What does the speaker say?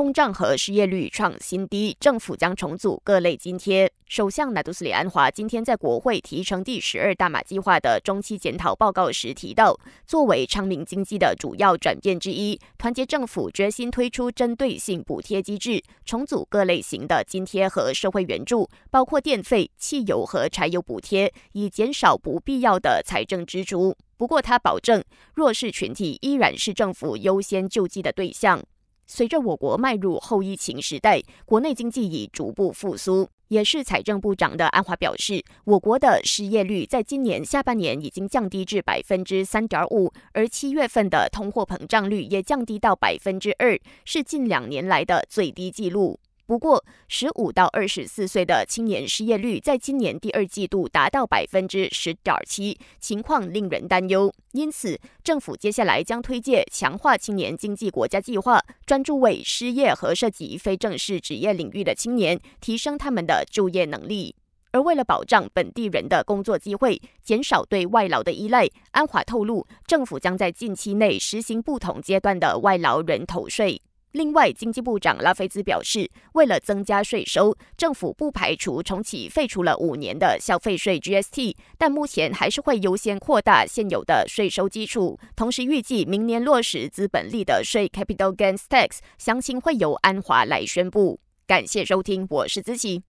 通胀和失业率创新低，政府将重组各类津贴。首相纳杜斯里安华今天在国会提成第十二大马计划的中期检讨报告时提到，作为昌明经济的主要转变之一，团结政府决心推出针对性补贴机制，重组各类型的津贴和社会援助，包括电费、汽油和柴油补贴，以减少不必要的财政支出。不过，他保证弱势群体依然是政府优先救济的对象。随着我国迈入后疫情时代，国内经济已逐步复苏。也是财政部长的安华表示，我国的失业率在今年下半年已经降低至百分之三点五，而七月份的通货膨胀率也降低到百分之二，是近两年来的最低纪录。不过，十五到二十四岁的青年失业率在今年第二季度达到百分之十点七，情况令人担忧。因此，政府接下来将推介强化青年经济国家计划，专注为失业和涉及非正式职业领域的青年提升他们的就业能力。而为了保障本地人的工作机会，减少对外劳的依赖，安华透露，政府将在近期内实行不同阶段的外劳人头税。另外，经济部长拉菲兹表示，为了增加税收，政府不排除重启废除了五年的消费税 GST，但目前还是会优先扩大现有的税收基础。同时，预计明年落实资本利得税 （Capital Gains Tax），详情会由安华来宣布。感谢收听，我是子琪。